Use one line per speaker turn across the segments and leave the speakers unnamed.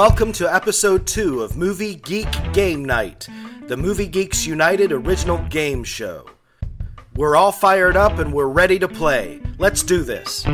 welcome to episode 2 of Movie Geek Game Night, the Movie Geeks United original game show. We're all fired up and we're ready to play. Let's do this.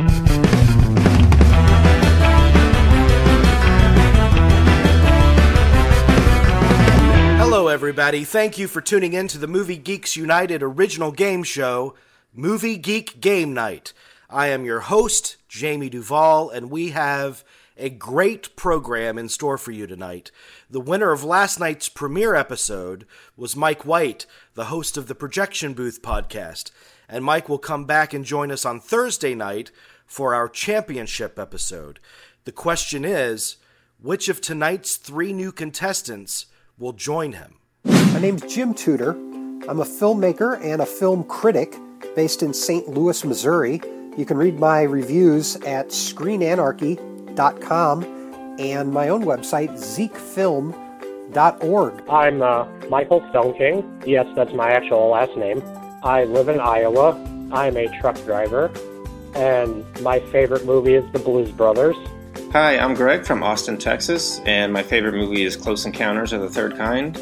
Hello, everybody. Thank you for tuning in to the Movie Geeks United original game show, Movie Geek Game Night. I am your host, Jamie Duval, and we have a great program in store for you tonight. The winner of last night's premiere episode was Mike White, the host of the Projection Booth podcast. And Mike will come back and join us on Thursday night for our championship episode. The question is which of tonight's three new contestants will join him?
My name's Jim Tudor. I'm a filmmaker and a film critic based in St. Louis, Missouri. You can read my reviews at screenanarchy.com and my own website, zekefilm.org.
I'm uh, Michael Stoneking. Yes, that's my actual last name. I live in Iowa. I'm a truck driver. And my favorite movie is The Blues Brothers.
Hi, I'm Greg from Austin, Texas, and my favorite movie is Close Encounters of the Third Kind.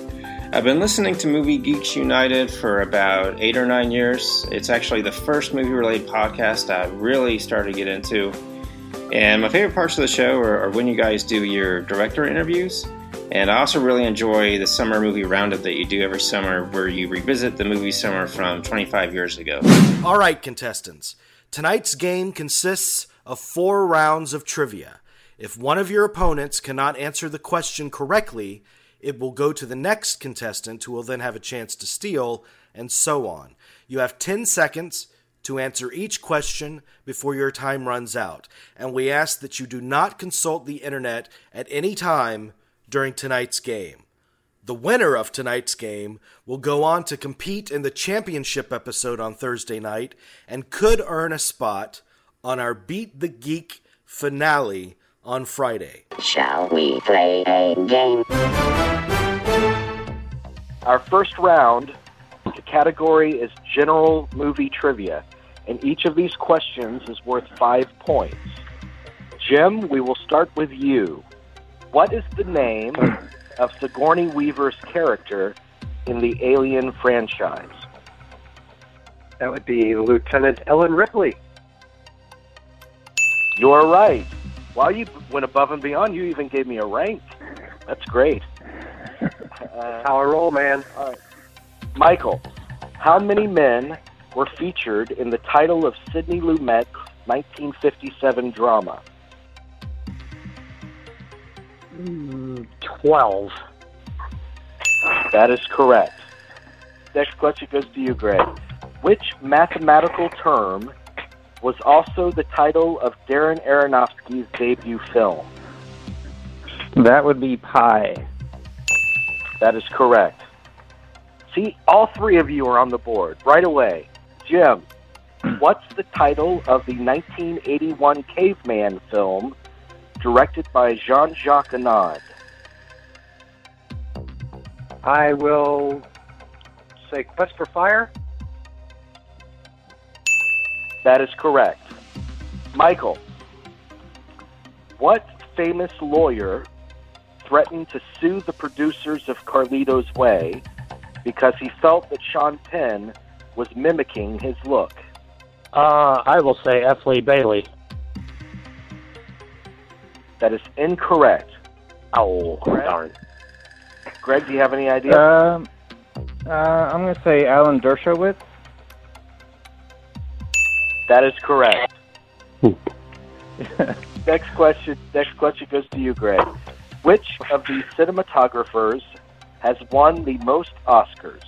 I've been listening to Movie Geeks United for about eight or nine years. It's actually the first movie related podcast I really started to get into. And my favorite parts of the show are, are, when you guys do your director interviews. And I also really enjoy the summer movie roundup that you do every summer, where you revisit the movie summer from 25 years ago.
All right, contestants. Tonight's game consists of four rounds of trivia. If one of your opponents cannot answer the question correctly, it will go to the next contestant who will then have a chance to steal, and so on. You have 10 seconds to answer each question before your time runs out, and we ask that you do not consult the internet at any time during tonight's game. The winner of tonight's game will go on to compete in the championship episode on Thursday night and could earn a spot on our Beat the Geek finale on Friday.
Shall we play a game?
Our first round, the category is general movie trivia, and each of these questions is worth five points. Jim, we will start with you. What is the name of Sigourney Weaver's character in the Alien franchise?
That would be Lieutenant Ellen Ripley.
You're right. While you went above and beyond, you even gave me a rank. That's great.
Uh, How I roll, man.
Right. Michael, how many men were featured in the title of Sidney Lumet's 1957 drama?
Mm, Twelve.
That is correct. Next question goes to you, Greg. Which mathematical term was also the title of Darren Aronofsky's debut film?
That would be pi.
That is correct. See, all three of you are on the board right away. Jim, what's the title of the 1981 Caveman film directed by Jean Jacques Annaud?
I will say Quest for Fire.
That is correct. Michael, what famous lawyer threatened to sue the producers of Carlito's Way because he felt that Sean Penn was mimicking his look?
Uh, I will say F. Lee Bailey.
That is incorrect.
Oh,
Greg?
darn.
Greg, do you have any idea?
Um, uh, I'm going to say Alan Dershowitz.
that is correct. next question. Next question goes to you, Greg. Which of the cinematographers has won the most Oscars?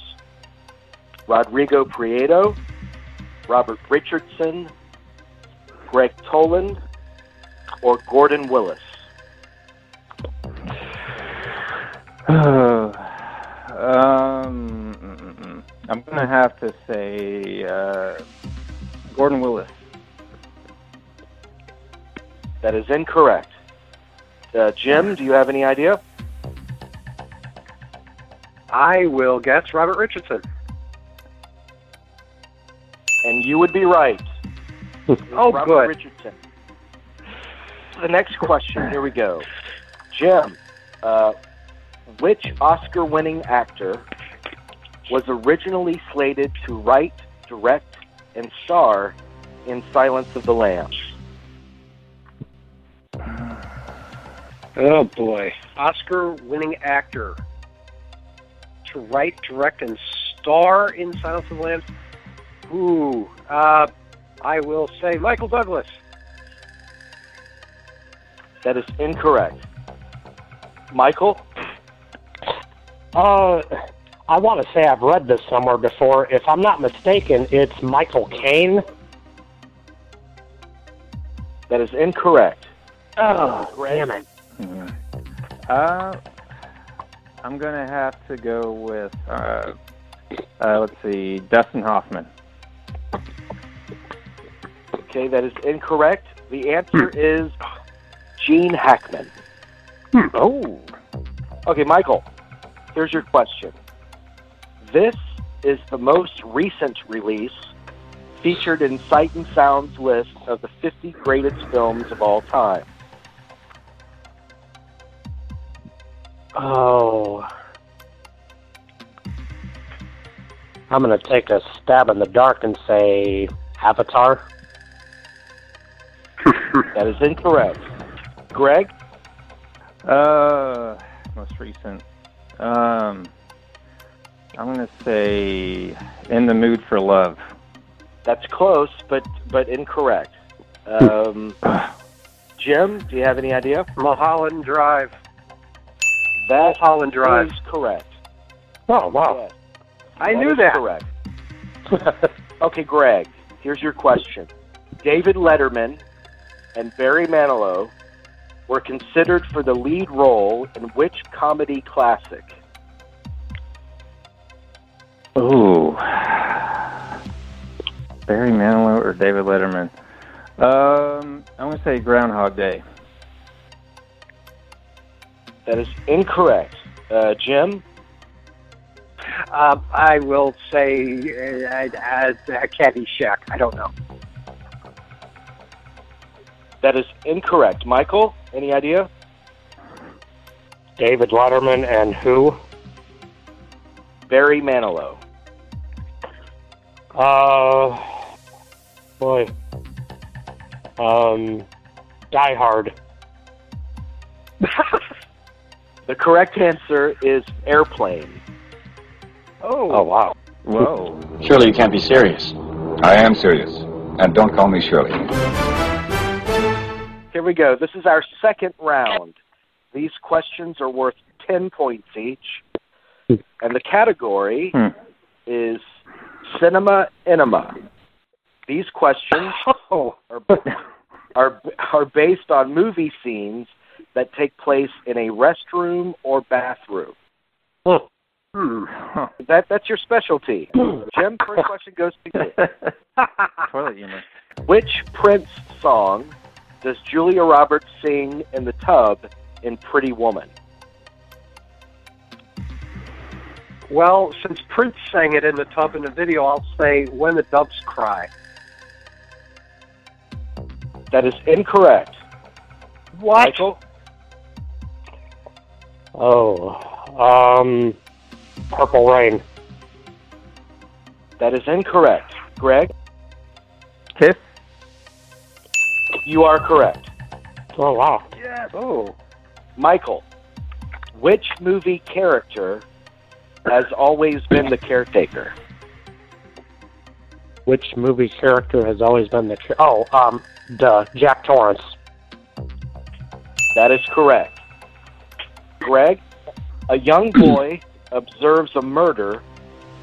Rodrigo Prieto, Robert Richardson, Gregg Toland, or Gordon Willis?
um, I'm going to have to say uh, Gordon Willis.
That is incorrect. Uh, Jim, do you have any idea?
I will guess Robert Richardson.
And you would be right.
Oh,
Robert
good.
Richardson. The next question. Here we go. Jim, Uh, which Oscar winning actor was originally slated to write, direct, and star in Silence of the Lambs?
Oh boy, Oscar-winning actor to write, direct, and star in Silence of the Lambs. Ooh, uh, I will say Michael Douglas.
That is incorrect. Michael?
Uh, I want to say I've read this somewhere before. If I'm not mistaken, it's Michael Caine.
That is incorrect.
Oh, damn it.
Uh, I'm gonna have to go with uh, uh, let's see, Dustin Hoffman.
Okay, that is incorrect. The answer hmm. is Gene Hackman. Hmm.
Oh,
Okay, Michael, here's your question. This is the most recent release featured in Sight and Sound's list of the 50 greatest films of all time.
Oh. I'm going to take a stab in the dark and say Avatar.
That is incorrect. Greg?
uh, most recent. Um, I'm gonna say In the Mood for Love.
That's close, but but incorrect. Um, Jim, do you have any idea?
Mulholland Drive.
That
Mulholland Drive.
is correct.
Oh, wow.
Yes,
I knew that.
Correct. Okay, Greg, here's your question. David Letterman and Barry Manilow were considered for the lead role in which comedy classic?
Ooh, Barry Manilow or David Letterman? Um, I'm gonna say Groundhog Day.
That is incorrect. Uh, Jim?
Uh, I will say uh, uh, uh, Caddyshack. I don't know.
That is incorrect. Michael, any idea?
David Letterman and who?
Barry Manilow.
Uh, boy. Um, Die Hard.
The correct answer is Airplane.
Oh, Oh, wow.
Whoa.
Surely you can't be serious.
I am serious. And don't call me Shirley.
Here we go. This is our second round. These questions are worth 10 points each. And the category
Hmm.
is cinema enema. These questions
Oh,
are, are, are based on movie scenes that take place in a restroom or bathroom.
Hmm.
That, that's your specialty. Jim, first question goes to you.
Toilet humor.
Which Prince song does Julia Roberts sing in the tub in Pretty Woman?
Well, since Prince sang it in the tub in the video, I'll say When the Doves Cry.
That is incorrect.
What?
Michael?
Oh, um, Purple Rain.
That is incorrect. Greg?
Kiss.
You are correct.
Oh, wow.
Yes. Oh.
Michael, which movie character has always been the caretaker?
Which movie character has always been the... Ca- oh, um, duh, Jack Torrance.
That is correct. Greg, a young boy observes a murder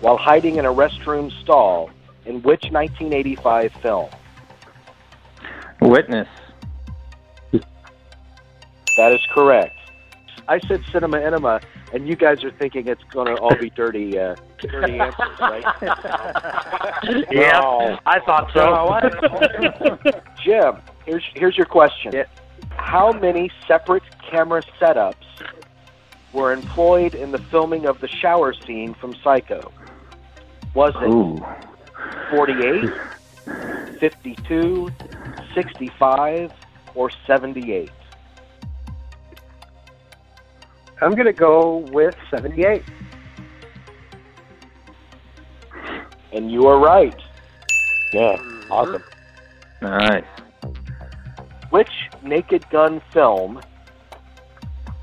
while hiding in a restroom stall in which 1985 film?
Witness.
That is correct. I said cinema enema, and you guys are thinking it's going to all be dirty, uh, dirty answers, right?
Yeah, I thought so.
Jim, here's here's your question. How many separate camera setups were employed in the filming of the shower scene from Psycho? Was it
Ooh.
48, 52, 65, or 78?
I'm going to go with 78.
And you are right.
Yeah, awesome.
All right.
Which Naked Gun film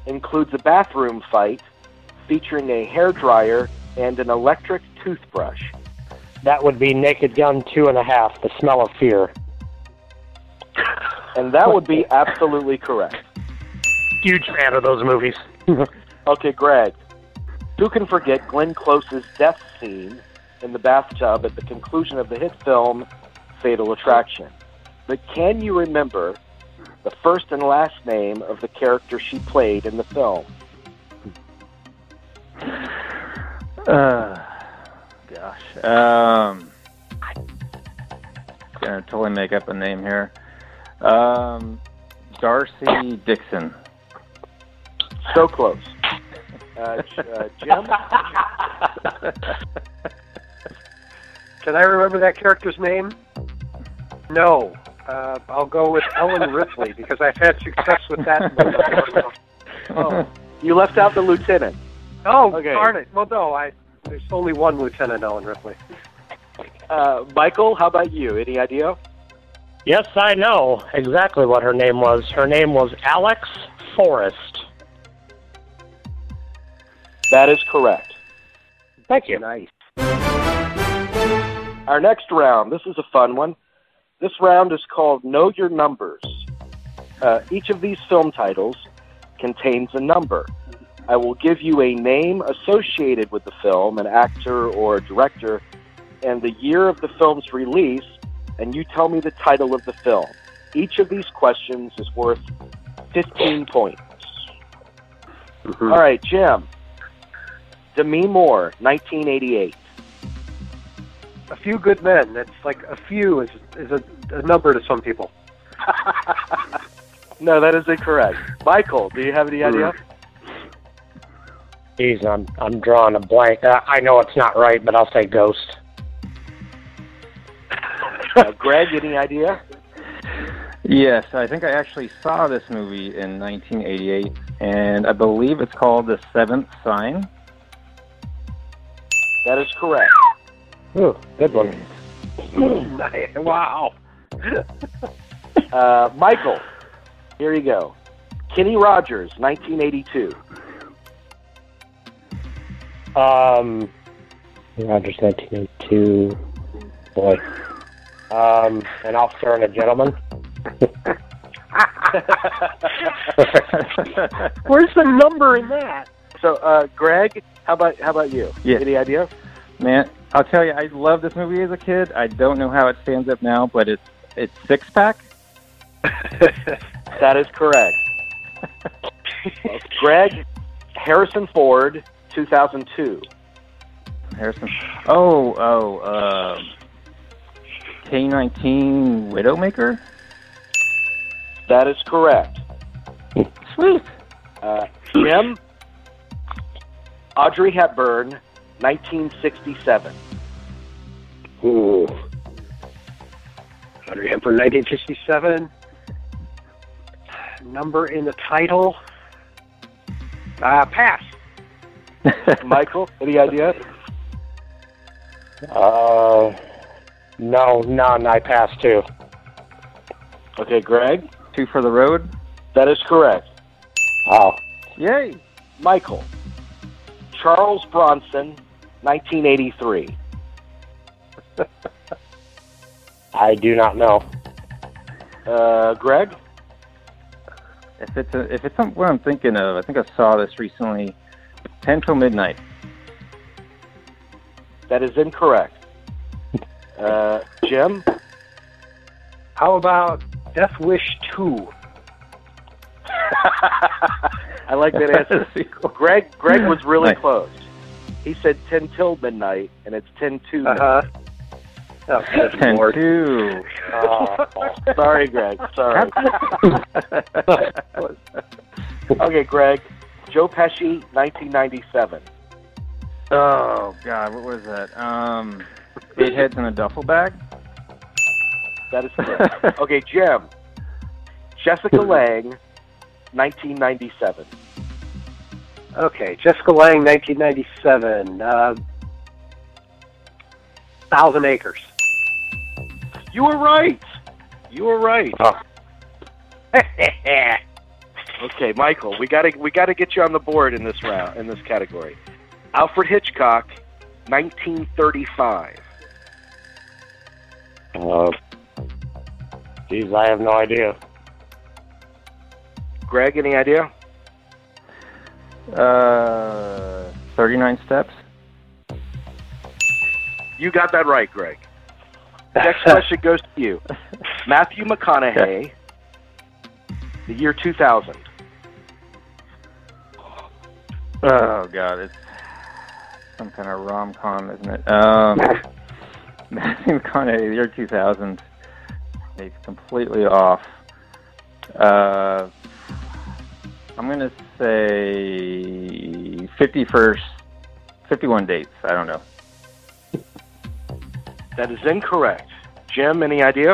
includes a bathroom fight featuring a hair dryer and an electric toothbrush?
That would be Naked Gun two and a half. The smell of fear.
And that would be absolutely correct.
Huge fan of those movies.
Okay, Greg. Who can forget Glenn Close's death scene in the bathtub at the conclusion of the hit film Fatal Attraction? But can you remember the first and last name of the character she played in the film?
Uh, gosh. Um, gonna totally make up a name here. Um, Darcy Dixon.
So close. Uh, uh, Jim?
Can I remember that character's name? No. Uh, I'll go with Ellen Ripley because I've had success with that.
Oh, you left out the lieutenant.
oh,
Okay.
darn it. Well, no, I. There's only one Lieutenant Ellen Ripley.
Uh, Michael, how about you? Any idea?
Yes, I know exactly what her name was. Her name was Alex Forrest.
That is correct.
Thank you.
Nice.
Our next round, this is a fun one. This round is called Know Your Numbers. Uh, each of these film titles contains a number. I will give you a name associated with the film, an actor or a director, and the year of the film's release, and you tell me the title of the film. Each of these questions is worth 15 points. All right, Jim. Demi Moore, 1988.
A few good men. That's like a few is is a, a number to some people.
No, that is incorrect. Michael, do you have any idea?
Geez, I'm I'm drawing a blank. Uh, I know it's not right, but I'll say Ghost.
Uh, Greg, any idea?
Yes, I think I actually saw this movie in 1988, and I believe it's called The Seventh Sign.
That is correct.
Ooh, good one.
wow.
Uh, Michael, here you go. Kenny Rogers, 1982.
Um, Rogers, 1982. Boy. Um, an officer and a gentleman. Where's the number in that?
So, uh, Greg, how about how about you?
Yeah.
Any idea?
Man, I'll tell you, I loved this movie as a kid. I don't know how it stands up now, but it's it's Six Pack.
That is correct. Greg, Harrison Ford, 2002.
Harrison. Oh, oh, uh, K19 Widowmaker.
That is correct.
Sweet.
Uh, Jim, Audrey Hepburn, 1967.
Ooh. Audrey Hepburn, 1967. Number in the title. Uh, pass.
Michael, any idea?
Uh, no, none. I passed too.
Okay, Greg,
Two for the road.
that is correct.
Oh,
Yay.
Michael, Charles Bronson, 1983.
I do not know.
Uh, Greg,
If it's a, if it's what I'm thinking of, I think I saw this recently. Ten till midnight.
that is incorrect. Uh, Jim,
How about Death Wish 2?
I like that answer. Greg, Greg was really
Nice.
close. He said 10 till midnight, and it's 10 to.
Uh-huh. Oh,
Ten
lord.
two.
Oh,
Sorry, Greg. Sorry. okay, Greg. Joe Pesci, 1997.
Oh God, what was that? Um, eight heads in a duffel bag.
That is correct. okay, Jim. Jessica Lange, 1997.
Okay, Jessica Lange, 1997. Uh, Thousand Acres.
You were right. You were right.
Oh.
Okay, Michael, we gotta we gotta get you on the board in this round in this category. Alfred Hitchcock, 1935.
Uh, geez, I have no idea.
Greg, any idea?
Uh, 39 steps.
You got that right, Greg. Next question goes to you. Matthew McConaughey, the year 2000.
Oh god, it's some kind of rom com, isn't it? Um, Matthew McConaughey, the year 2000. He's completely off. Uh, I'm gonna say 51st, 51 dates. I don't know.
That is incorrect. Jim, any idea?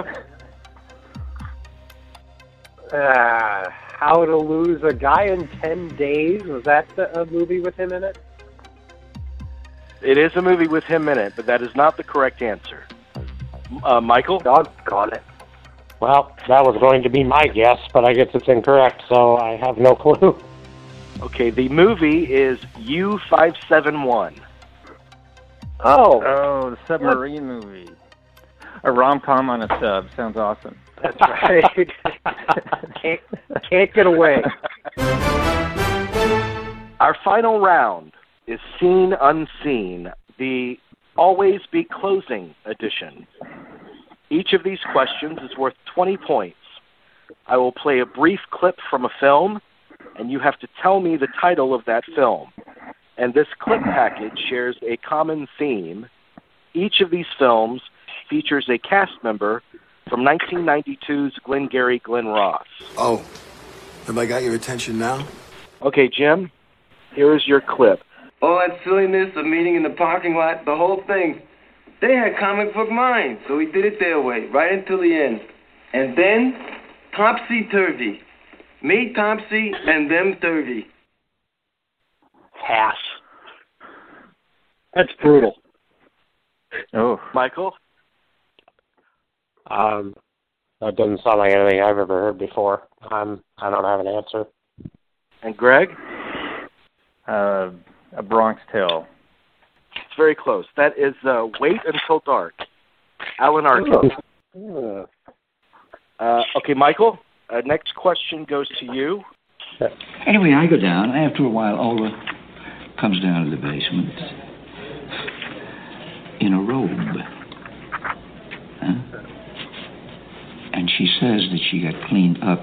Uh, How to Lose a Guy in 10 Days. Was that the, a movie with him in it?
It is a movie with him in it, but that is not the correct answer. Uh, Michael?
got it.
Well, that was going to be my guess, but I guess it's incorrect, so I have no clue.
Okay, the movie is U571.
Oh,
Oh, the submarine movie. A rom com on a sub sounds awesome.
that's right. can't, can't get away.
Our final round is Seen Unseen, the Always Be Closing edition. Each of these questions is worth 20 points. I will play a brief clip from a film, and you have to tell me the title of that film. And this clip package shares a common theme. Each of these films features a cast member from 1992's Glengarry Glen Ross.
Oh, have I got your attention now?
Okay, Jim, here is your clip.
All that silliness of meeting in the parking lot, the whole thing. They had comic book minds, so we did it their way, right until the end. And then, topsy turvy. Me topsy and them turvy.
Pass. That's brutal.
Oh,
Michael?
Um, that doesn't sound like anything I've ever heard before. I'm, I don't have an answer.
And Greg?
uh, a Bronx Tale.
It's very close. That is uh, Wait Until Dark. Alan Arkin.
Uh,
Oh.
Uh, okay, Michael, uh, next question goes to you.
Anyway, I go down. After a while, Ola comes down to the basement in a robe. Huh? And she says that she got cleaned up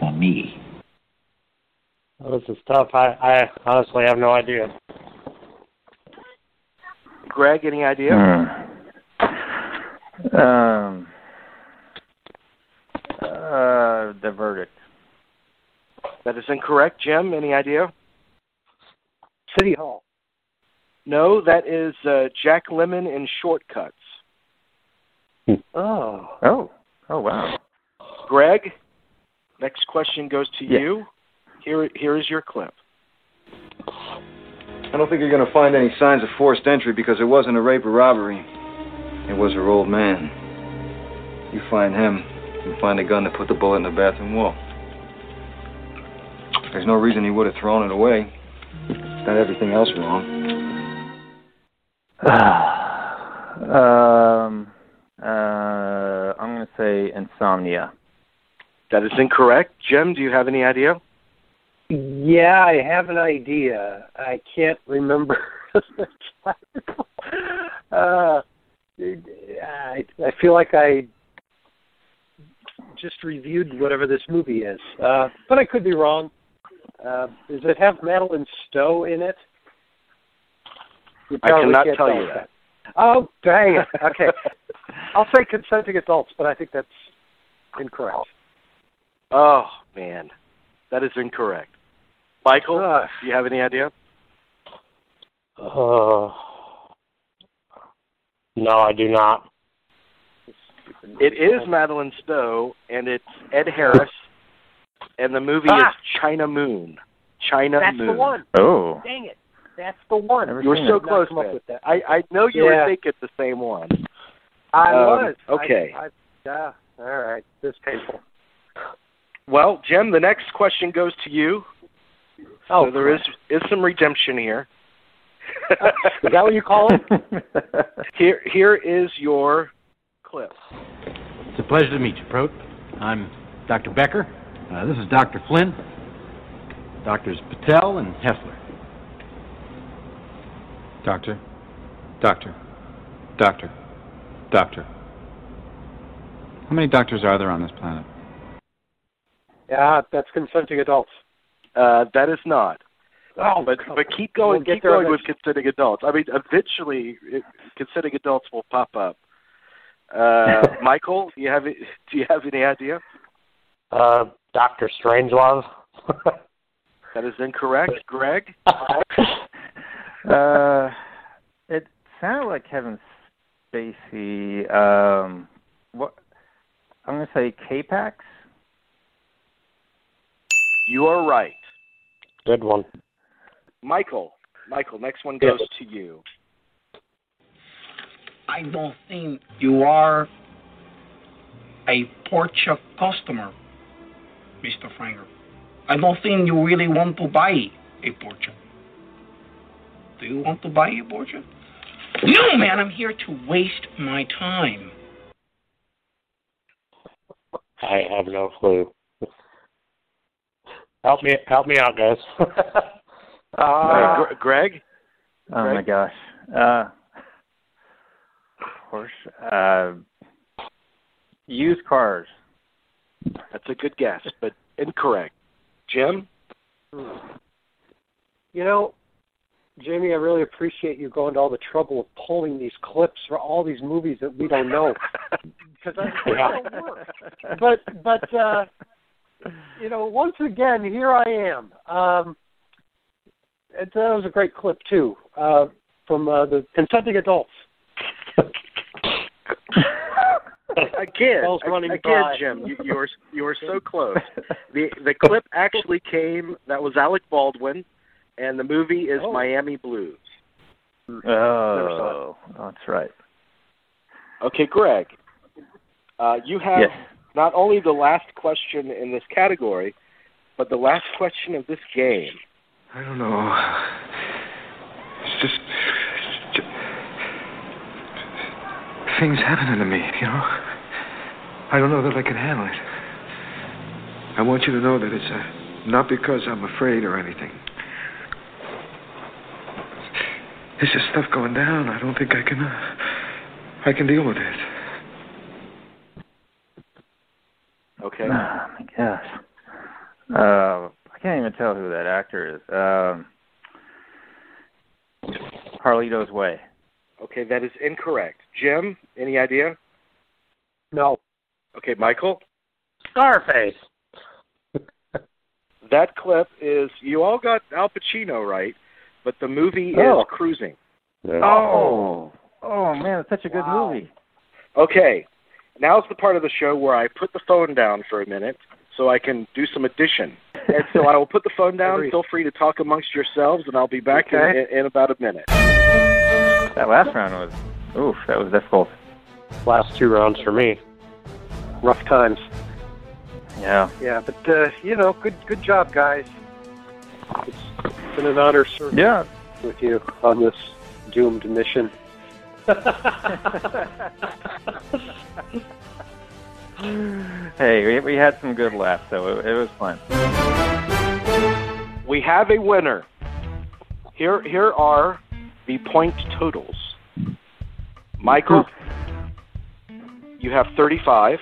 for me.
This is tough. I, I honestly have no idea.
Greg, any idea?
Hmm. Um, uh, the verdict.
That is incorrect. Jim, any idea?
City Hall.
No, that is uh, Jack Lemmon in Short Cuts.
Oh.
Oh, oh wow.
Greg, next question goes to
Yeah.
you. Here, here is your clip.
I don't think you're going to find any signs of forced entry because it wasn't a rape or robbery. It was her old man. You find him, you find the gun that put the bullet in the bathroom wall. There's no reason he would have thrown it away. Got everything else wrong.
um, uh, I'm gonna say insomnia.
That is incorrect. Jim, do you have any idea?
Yeah, I have an idea. I can't remember the title. Uh, I, I feel like I just reviewed whatever this movie is, uh, but I could be wrong. Uh, does it have Madeleine Stowe in it?
I cannot tell you that.
Oh, dang it. Okay. I'll say consenting adults, but I think that's incorrect.
Oh, man. That is incorrect. Michael,
Uh,
do you have any idea?
Uh, no, I do not.
It is Madeleine Stowe, and it's Ed Harris, and the movie
Ah!
is China Moon. China
That's
Moon.
the one.
Oh.
Dang it. That's the one.
Never
You were so
it.
close,
Come up with that.
I, I know you
Yeah.
were thinking the same one.
I
Um,
was.
Okay.
I, yeah. All right. This is painful.
Well, Jim, the next question goes to you.
Oh,
so there is is some redemption here.
is that what you call it?
here here is your clip.
It's a pleasure to meet you, Prote. I'm Dr. Becker. Uh, this is Dr. Flynn. Doctors Patel and Hessler.
Doctor, doctor, doctor, doctor. How many doctors are there on this planet?
Yeah, that's consenting adults.
Uh, that is not.
Oh,
but but keep going,
We'll
keep going with consenting adults. I mean, eventually, it, consenting adults will pop up. Uh, Michael, do you have do you have any idea?
Uh, Doctor Strangelove.
That is incorrect. Greg,
Uh, it sounded like Kevin Spacey. Um, what? I'm gonna say K-Pax.
you are right.
Good one.
Michael, Michael, next one goes to you.
I don't think you are a Porsche customer, Mr. Frenger. I don't think you really want to buy a Porsche. Do you want to buy a Porsche? No, man, I'm here to waste my time.
I have no clue. Help me, help me out, guys.
Uh, Gre- Greg,
Oh my gosh. Uh, Porsche. Uh, used cars.
that's a good guess, but incorrect. Jim,
You know, Jamie, I really appreciate you going to all the trouble of pulling these clips for all these movies that we don't know. Because I
Yeah.
it'll work. But but uh you know, once again, here I am. Um it, that was a great clip too, uh, from uh, the consenting adults.
again,
Bell's running
again,
by.
Jim, you, you were you were so close. The the clip actually came. That was Alec Baldwin, and the movie is
Oh.
Miami Blues.
Oh, that's right.
Okay, Greg, uh, you have
Yes.
Not only the last question in this category, but the last question of this game.
I don't know. It's just, just things happening to me, you know. I don't know that I can handle it. I want you to know that it's uh, not because I'm afraid or anything. It's just stuff going down. I don't think I can. Uh, I can deal with it.
Okay.
Oh my gosh. Uh, I can't even tell who that actor is. Um, Carlito's Way.
Okay, that is incorrect. Jim, any idea?
No.
Okay, Michael.
Scarface.
That clip is you all got Al Pacino right, but the movie
Oh.
is Cruising.
Oh, oh man, it's such a good movie.
Okay, now's the part of the show where I put the phone down for a minute so I can do some addition. And so I will put the phone down. Feel free to talk amongst yourselves, and I'll be back in-
Okay.
in, in about a minute.
That last round was, oof, that was difficult.
Last two rounds for me.
Rough times.
Yeah.
Yeah, but uh, you know, good good job, guys. It's been an honor serving
Yeah.
with you on this doomed mission.
Hey, we, we had some good laughs, so it, it was fun.
We have a winner. Here, here are the point totals. Michael, you have 35.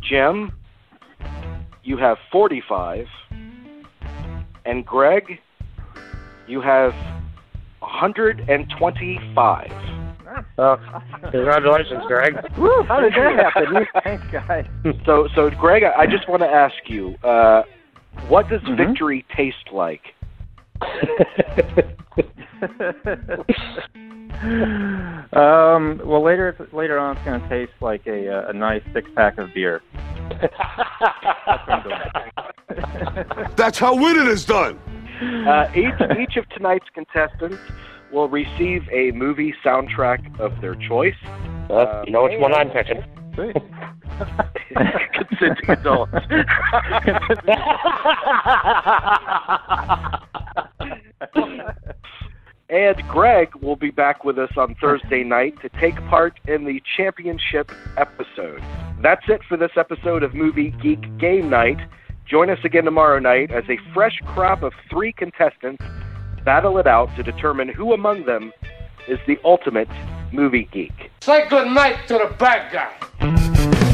Jim, you have 45. And Greg, you have 125.
Oh, congratulations, Greg.
Woo,
How did that happen?
Thanks, guys.
So, so Greg, I I just want to ask you, uh, what does
Mhm.
victory taste like?
um, well, later later on, it's going to taste like a uh, a nice six pack of beer. That's what I'm doing.
That's how winning is done.
Uh, each each of tonight's contestants will receive a movie soundtrack of their choice.
Uh, you know which one I'm picking.
Consenting adults. and Greg will be back with us on Thursday night to take part in the championship episode. That's it for this episode of Movie Geek Game Night. Join us again tomorrow night as a fresh crop of three contestants battle it out to determine who among them is the ultimate movie geek.
Say good night to the bad guy.